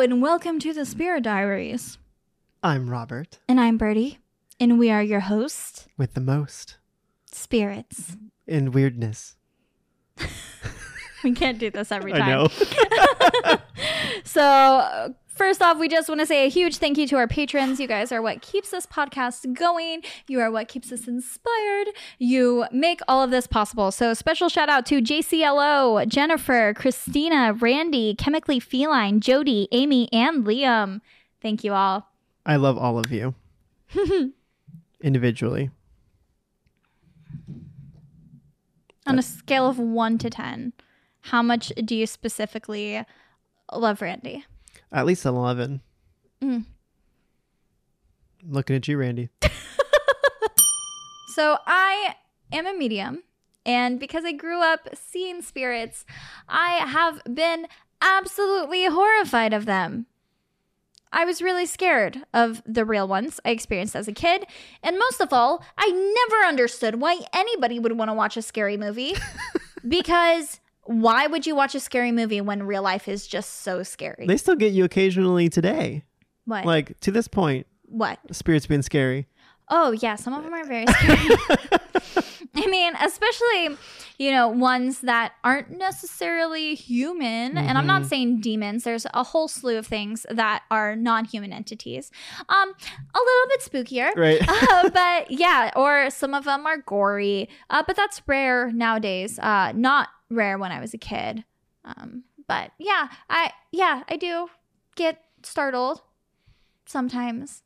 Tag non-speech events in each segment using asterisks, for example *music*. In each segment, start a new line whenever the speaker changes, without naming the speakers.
Hello and welcome to the Spirit Diaries.
I'm Robert
And I'm Birdie, and we are your hosts,
with the most
Spirits.
and weirdness. *laughs*
We can't do this every
I
time.
know. *laughs*
So, uh, first off, we just want to say a huge thank you to our patrons. You guys are what keeps this podcast going. You are what keeps us inspired. You make all of this possible. So, special shout out to JCLO, Jennifer, Christina, Randy, Chemically Feline, Jody, Amy, and Liam. Thank you all.
I love all of you *laughs* individually.
On a scale of one to 10, how much do you specifically love Randy?
At least an 11.
Mm.
Looking at you, Randy. *laughs*
So I am a medium, and because I grew up seeing spirits, I have been absolutely horrified of them. I was really scared of the real ones I experienced as a kid, and most of all, I never understood why anybody would want to watch a scary movie *laughs* because why would you watch a scary movie when real life is just so scary?
They still get you occasionally today.
what?
Like, to this point,
what?
spirits being scary.
Oh, yeah, some of them are very scary. *laughs* I mean, especially, you know, ones that aren't necessarily human. And I'm not saying demons. There's a whole slew of things that are non-human entities. Um, a little bit spookier.
Right. *laughs*
uh, but yeah, or some of them are gory. Uh, but that's rare nowadays. Uh, not rare when I was a kid. Um, but yeah, I yeah, I do get startled sometimes.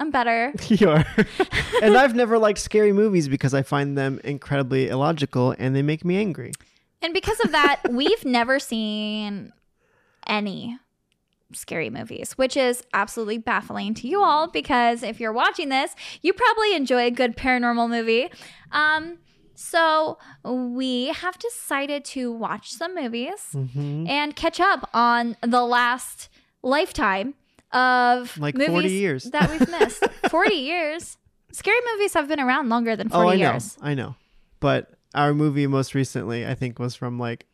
I'm better. *laughs*
you are. *laughs* and I've never liked scary movies because I find them incredibly illogical and they make me angry.
And because of that, *laughs* we've never seen any scary movies, which is absolutely baffling to you all because if you're watching this, you probably enjoy a good paranormal movie. Um, so we have decided to watch some movies
Mm-hmm.
and catch up on the last lifetime of
Like
movies
40 years.
that we've *laughs* missed. 40 years. Scary movies have been around longer than 40
Oh, I
years.
know. I know. But our movie most recently, I think, was from like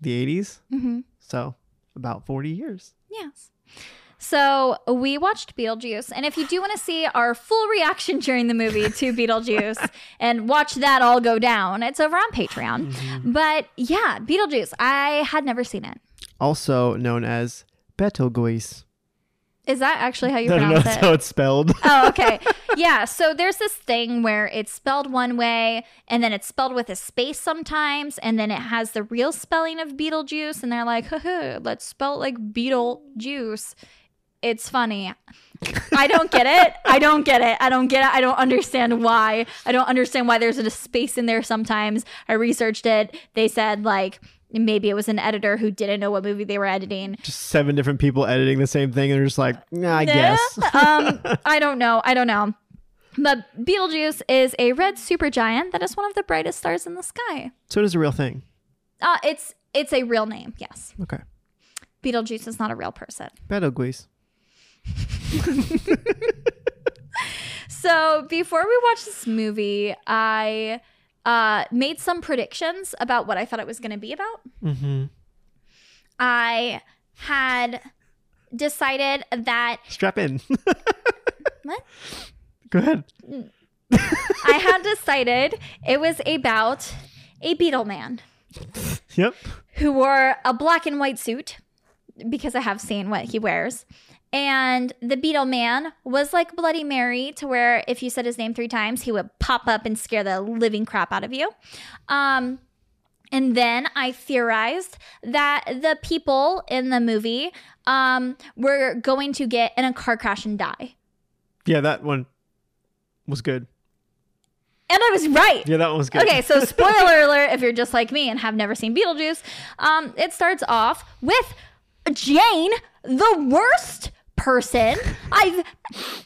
the 80s.
Mm-hmm.
So about 40 years.
Yes. So we watched Beetlejuice, and if you do want to see our full reaction during the movie to *laughs* Beetlejuice and watch that all go down, it's over on Patreon.
Mm-hmm.
But yeah, Beetlejuice, I had never seen it.
Also known as Betelgeuse.
Is that actually how you
know
pronounce
that's
it?
how *laughs* it's spelled.
oh, okay. Yeah. So there's this thing where it's spelled one way and then it's spelled with a space sometimes. And then it has the real spelling of Beetlejuice. And they're like, let's spell it like beetle juice. It's funny. I don't get it. I don't get it. I don't get it. I don't understand why. I don't understand why there's a space in there sometimes. I researched it. They said, like, maybe it was an editor who didn't know what movie they were editing.
just seven different people editing the same thing and they're just like, nah, I
Nah.
guess. *laughs*
um, I don't know. I don't know. But Betelgeuse is a red supergiant that is one of the brightest stars in the sky.
so it is a real thing.
Uh, it's it's a real name, yes.
Okay.
Beetlejuice is not a real person.
Betelgeuse.
So before we watch this movie, I uh, made some predictions about what I thought it was going to be about.
Mm-hmm.
I had decided that
Strap in. *laughs*
what
Go ahead.
I had decided it was about a beetle man
Yep.
who wore a black and white suit because I have seen what he wears. And the Beetle Man was like Bloody Mary, to where if you said his name three times, he would pop up and scare the living crap out of you. Um, and then I theorized that the people in the movie um, were going to get in a car crash and die.
Yeah, that one was good.
And I was right.
Yeah, that one was good.
Okay, so *laughs* spoiler alert if you're just like me and have never seen Beetlejuice. Um, it starts off with Jane, the worst person I've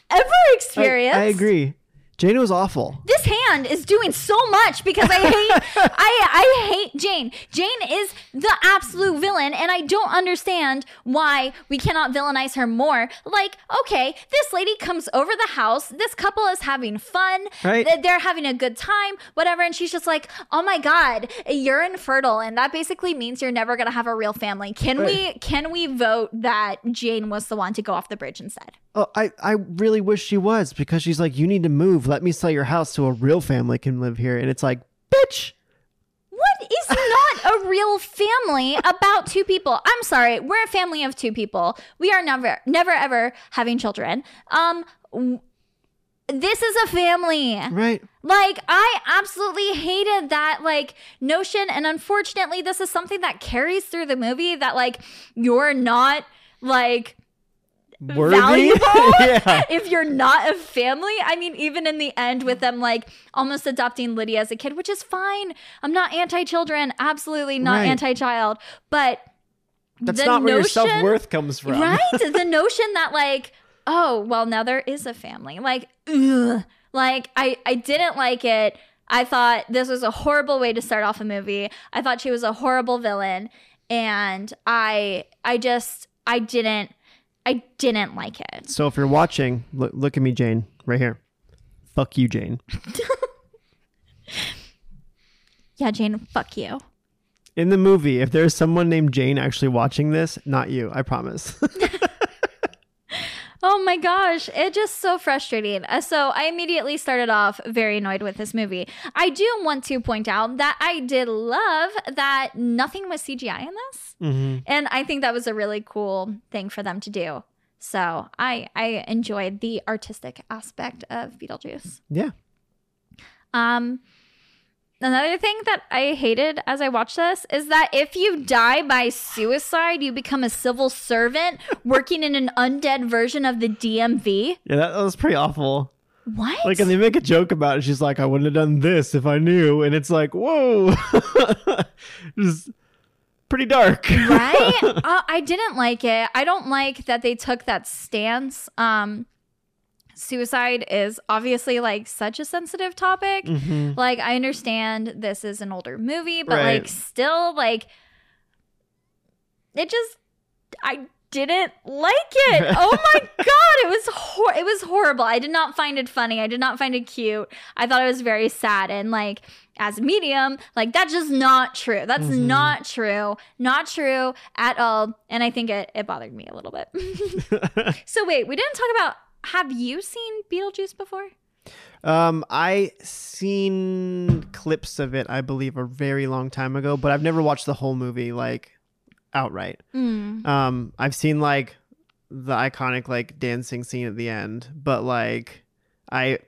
ever
I,
experienced.
I agree. Jane was awful.
This hand is doing so much because I hate *laughs* I I hate Jane. Jane is the absolute villain and I don't understand why we cannot villainize her more. Like, okay, this lady comes over the house, this couple is having fun,
Right.
they're having a good time, whatever, and she's just like, "Oh my god, you're infertile." And that basically means you're never going to have a real family. Can we can we vote that Jane was the one to go off the bridge instead?
Oh, I, I really wish she was because she's like, you need to move. Let me sell your house so a real family can live here. And it's like, bitch.
What is not a real family about two people? I'm sorry, we're a family of two people. We are never, never, ever having children. Um, this is a family.
Right.
Like, I absolutely hated that, like, notion. And unfortunately, this is something that carries through the movie that, like, you're not, like,
Worthy. *laughs*
valuable
yeah.
if you're not a family. I mean, even in the end with them like almost adopting Lydia as a kid, which is fine. I'm not anti-children, absolutely not
Right.
anti-child, but
That's not where your self worth comes from.
Right? *laughs* the notion that like, oh, well now there is a family. Like, ugh. Like I I didn't like it. I thought this was a horrible way to start off a movie. I thought she was a horrible villain and I I just I didn't I didn't like it.
So if you're watching, look, look at me, Jane, right here. Fuck you, Jane. *laughs*
Yeah, Jane, fuck you.
In the movie, if there's someone named Jane actually watching this, not you, I promise. *laughs*
Oh my gosh, it just so frustrating. Uh, So I immediately started off very annoyed with this movie. I do want to point out that I did love that nothing was CGI in this,
hmm
and I think that was a really cool thing for them to do. So I I enjoyed the artistic aspect of Beetlejuice.
Yeah.
Um, another thing that I hated as I watched this is that if you die by suicide, you become a civil servant working in an undead version of the DMV.
Yeah, that, that was pretty awful.
What?
Like, and they make a joke about it. She's like, I wouldn't have done this if I knew. And it's like, whoa. *laughs* Just pretty dark.
right? *laughs* uh, I didn't like it. I don't like that they took that stance. Um, suicide is obviously like such a sensitive topic.
Mhm.
Like, I understand this is an older movie, but
Right.
like, still, like, it just, I didn't like it. *laughs* Oh my god, it was hor- it was horrible. I did not find it funny. I did not find it cute. I thought it was very sad and like as a medium, like that's just not true. That's
Mhm.
not true. Not true at all. And I think it it bothered me a little bit. *laughs* *laughs* so wait, we didn't talk about have you seen Beetlejuice before?
Um, I seen clips of it, I believe, a very long time ago, but I've never watched the whole movie like outright.
Mm.
Um, I've seen like the iconic like dancing scene at the end, but like I,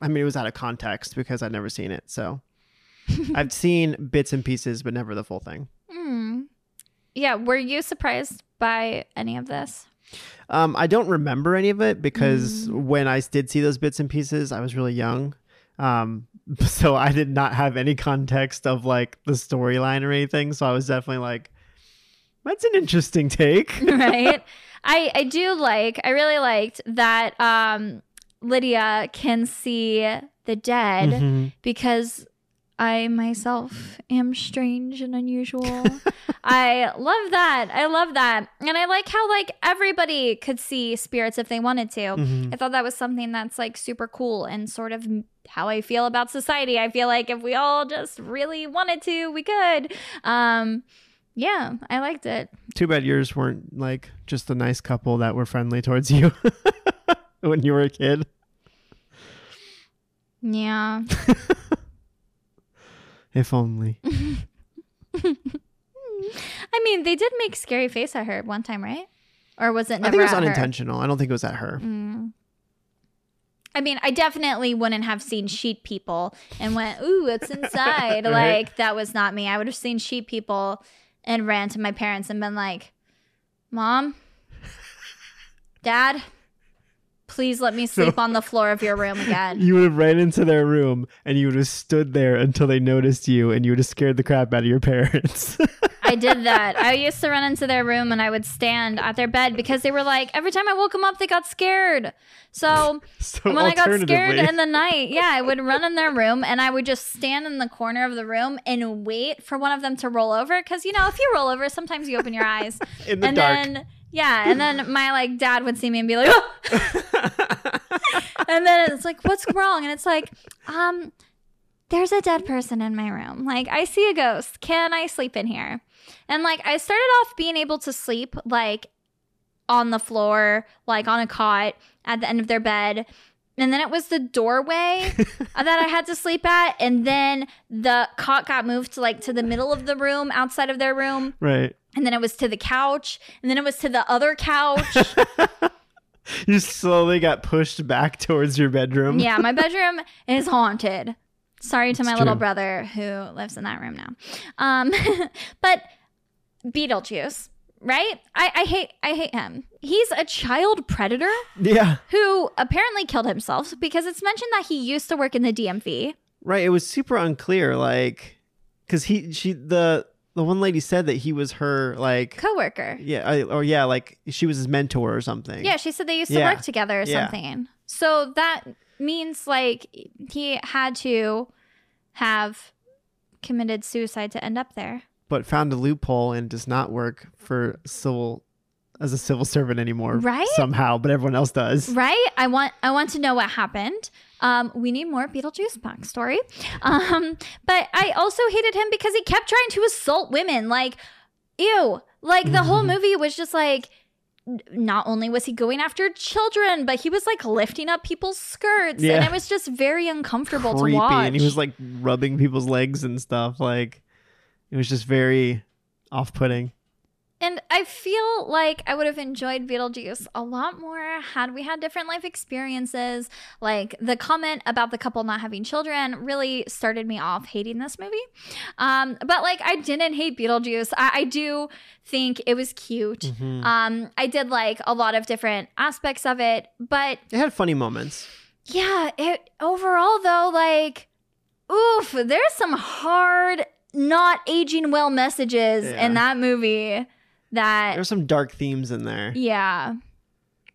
I mean, it was out of context because I'd never seen it. So *laughs* I've seen bits and pieces, but never the full thing.
Mm. Yeah, were you surprised by any of this?
Um, I don't remember any of it because when I did see those bits and pieces, I was really young. Um, *laughs* so I did not have any context of like the storyline or anything. So I was definitely like, that's an interesting take. *laughs*
right? *laughs* I I do like I really liked that um Lydia can see the dead
Mhm.
because I myself am strange and unusual. I love that. I love that. And I like how like everybody could see spirits if they wanted to.
Mhm.
I thought that was something that's like super cool and sort of how I feel about society. I feel like if we all just really wanted to, we could. Um yeah, I liked it.
Too bad yours weren't like just a nice couple that were friendly towards you *laughs* when you were a kid.
Yeah. *laughs*
If only. *laughs*
I mean, they did make scary face at her one time, right? Or was it never
I think it was
at her?
unintentional. I don't think it was at her.
Mm. I mean, I definitely wouldn't have seen sheep people and went, "Ooh, it's *laughs* inside."
Right.
Like that was not me. I would have seen sheep people and ran to my parents and been like, "Mom, Dad, please let me *laughs* sleep on the floor of your room again." *laughs*
You would have ran into their room and you would have stood there until they noticed you and you would have scared the crap out of your *laughs* parents.
I did that. I used to run into their room and I would stand at their bed because they were like, every time I woke them up, they got scared. So
so
when I got scared in the night, yeah, I would run in their room and I would just stand in the corner of the room and wait for one of them to roll over. Because, you know, if you roll over, sometimes you open your eyes.
in the
and
dark.
then, yeah, and then my like dad would see me and be like, "Oh!" *laughs* and then it's like, what's wrong? And it's like, um, there's a dead person in my room. Like, I see a ghost. Can I sleep in here? And like, I started off being able to sleep like on the floor, like on a cot at the end of their bed. And then it was the doorway *laughs* that I had to sleep at. And then the cot got moved to like to the middle of the room outside of their room.
right.
And then it was to the couch. And then it was to the other couch. *laughs*
You slowly got pushed back towards your bedroom.
yeah, my bedroom is haunted. Sorry to
It's
my little brother who lives in that room now. Um, *laughs* but Beetlejuice, right? I, I hate I hate him. He's a child predator
Yeah.
who apparently killed himself because it's mentioned that he used to work in the DMV.
Right. It was super unclear, like, because he, she, the, the one lady said that he was her, like,
Coworker.
yeah, or yeah, like she was his mentor or something.
Yeah, she said they used to
Yeah.
work together or
Yeah.
something. So that means like he had to have committed suicide to end up there.
But found a loophole and does not work for civil, as a civil servant anymore.
Right?
Somehow, but everyone else does.
Right? I want I want to know what happened. Um, we need more Beetlejuice backstory. Um, but I also hated him because he kept trying to assault women. Like, ew. Like the whole *laughs* movie was just like not only was he going after children, but he was like lifting up people's skirts.
Yeah.
And it was just very uncomfortable
Creepy.
to watch.
And he was like rubbing people's legs and stuff. Like, it was just very off putting.
And I feel like I would have enjoyed Beetlejuice a lot more had we had different life experiences. Like the comment about the couple not having children really started me off hating this movie. Um, but like I didn't hate Beetlejuice. I, I do think it was cute.
Mhm.
Um, I did like a lot of different aspects of it, but
It had funny moments.
yeah, it overall though, like, oof, there's some hard, not aging well messages
Yeah.
in that movie. That
There's some dark themes in there,
yeah.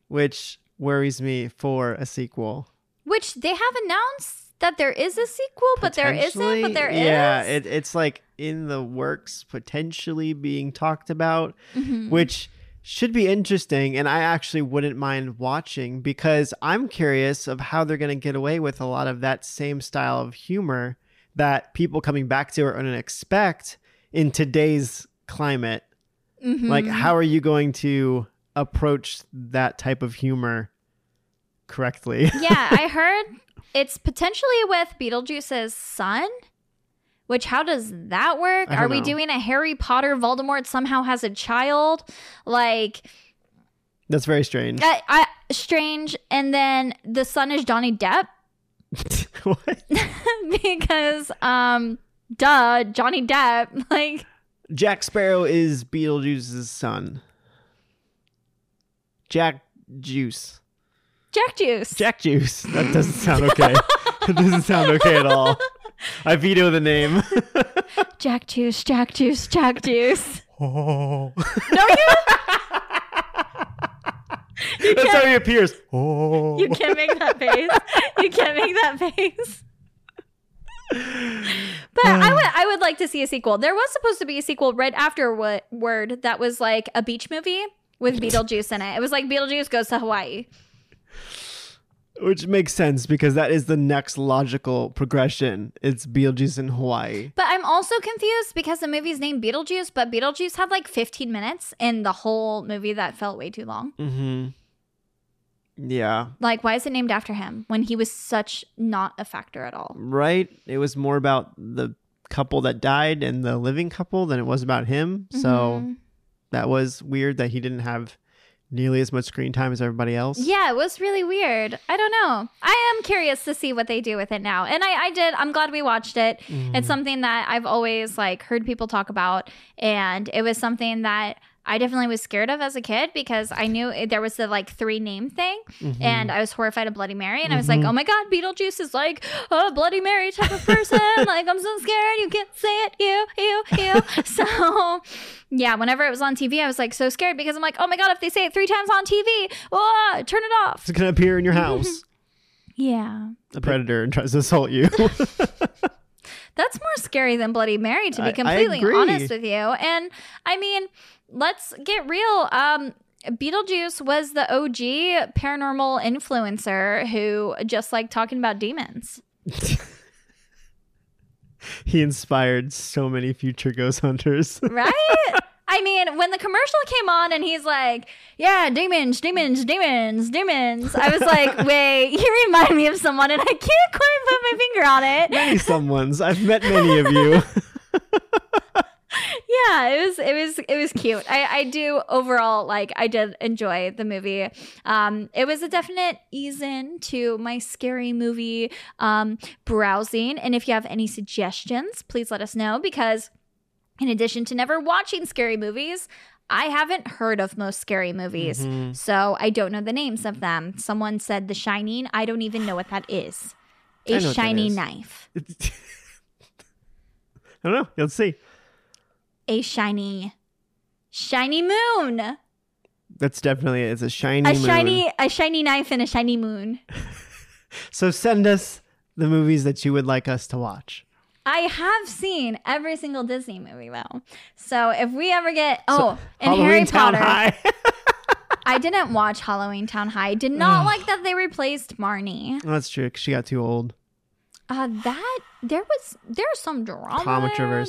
which worries me for a sequel.
Which they have announced that there is a sequel, but there isn't, but there is.
Yeah, it, it's like in the works, potentially being talked about,
Mhm.
which should be interesting. And I actually wouldn't mind watching because I'm curious of how they're going to get away with a lot of that same style of humor that people coming back to are going to expect in today's climate.
Mhm.
Like, how are you going to approach that type of humor correctly? *laughs*
yeah, I heard it's potentially with Beetlejuice's son. Which how does that work? Are
don't
we doing a Harry Potter Voldemort somehow has a child? Like
That's very strange.
I, I strange and then the son is Johnny Depp *laughs* *laughs*
what?
because um duh, Johnny Depp like
Jack Sparrow is Beetlejuice's son. Jack Juice.
Jack Juice.
Jack Juice. That doesn't sound okay. *laughs* that doesn't sound okay at all. I veto the name. *laughs*
Jack Juice, Jack Juice, Jack Juice.
oh. *laughs*
No, you
That's how he appears. Oh.
You can't make that face. You can't make that face. But I would I would like to see a sequel. There was supposed to be a sequel right afterward that was like a beach movie with Beetlejuice in it. It was like Beetlejuice goes to Hawaii.
Which makes sense because that is the next logical progression. It's Beetlejuice in Hawaii.
But I'm also confused because the movie's named Beetlejuice, but Beetlejuice had like 15 minutes in the whole movie that felt way too long.
Mm-hmm. Yeah.
Like, why is it named after him when he was such not a factor at all?
Right? It was more about the couple that died and the living couple than it was about him. So
Mm-hmm.
that was weird that he didn't have nearly as much screen time as everybody else.
Yeah, it was really weird. I don't know. I am curious to see what they do with it now. And I, I did. I'm glad we watched it. It's something that I've always like heard people talk about. And it was something that I definitely was scared of as a kid because I knew it, there was the like three name thing. And I was horrified of Bloody Mary. And I was like, oh my God, Beetlejuice is like a Bloody Mary type of person. *laughs* like, I'm so scared. You can't say it. You, you, you. so, yeah, whenever it was on TV, I was like so scared because I'm like, oh my God, if they say it three times on TV, ah, turn it off.
It's to appear in your house. *laughs*
Yeah.
a predator and tries to assault you. *laughs*
That's more scary than Bloody Mary, to be completely honest with you. And I mean, let's get real. Um, Beetlejuice was the OG paranormal influencer who just like talking about demons. *laughs*
he inspired so many future ghost hunters. *laughs*
Right? I mean, when the commercial came on and he's like, Yeah, demons, demons, demons, demons. I was like, *laughs* Wait, you remind me of someone and I can't quite put my finger on it.
many someone's. I've met many of you.
Yeah it was it was it was cute i i do overall like i did enjoy the movie um it was a definite ease in to my scary movie um browsing and if you have any suggestions please let us know because in addition to never watching scary movies I haven't heard of most scary movies,
Mm-hmm.
so I don't know the names of them. Someone said The Shining. I don't even know what that is. A shiny knife. *laughs*
I don't know. Let's see.
A shiny, shiny moon.
That's definitely it. It's a shiny
a
moon.
shiny a shiny knife and a shiny moon. *laughs*
So send us the movies that you would like us to watch.
I have seen every single Disney movie though. So if we ever get oh, and
Halloween
Harry
Town
Potter.
High. *laughs*
I didn't watch Halloween Town High. Did not like that they replaced Marnie.
That's true. She got too old.
Uh that there was there's some drama.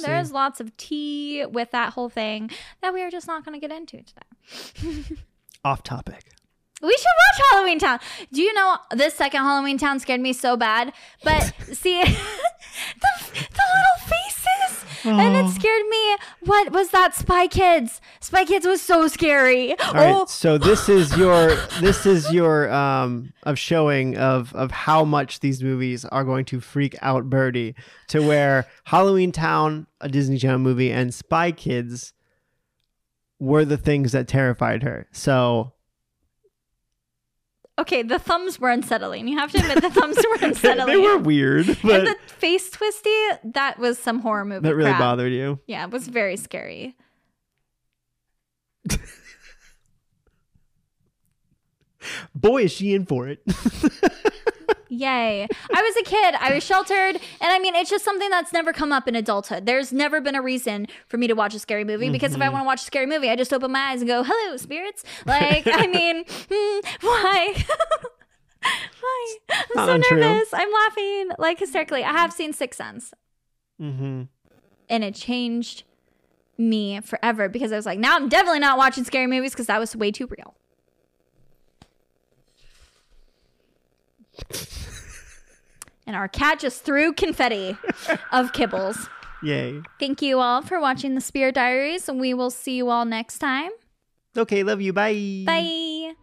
there. There's lots of tea with that whole thing that we are just not going to get into today. *laughs*
Off topic.
We should watch Halloween Town. Do you know this second Halloween Town scared me so bad? But *laughs* see, the, the little faces, and it scared me. What was that? Spy Kids. Spy Kids was so scary.
All right.
oh,
So this is your this is your um of showing of of how much these movies are going to freak out Birdie to where Halloween Town, a Disney Channel movie, and Spy Kids were the things that terrified her. So
okay. The thumbs were unsettling. You have to admit the thumbs were *laughs* unsettling.
they were weird, but
and the face twisty. That was some horror movie.
that really
crap.
bothered you.
Yeah, it was very scary. *laughs*
Boy, is she in for it. *laughs*
Yay. I was a kid. I was sheltered. And I mean, it's just something that's never come up in adulthood. There's never been a reason for me to watch a scary movie because if I want to watch a scary movie, I just open my eyes and go, hello, spirits. Like, I mean, *laughs* hmm, why? *laughs* why? I'm
not
so
untrue.
nervous. I'm laughing like hysterically. I have seen Six Sense
mm-hmm.
and it changed me forever because I was like, now I'm definitely not watching scary movies because that was way too real. And our cat just threw confetti of kibbles.
Yay.
Thank you all for watching the Spirit Diaries, and we will see you all next time.
Okay, love you. Bye.
Bye.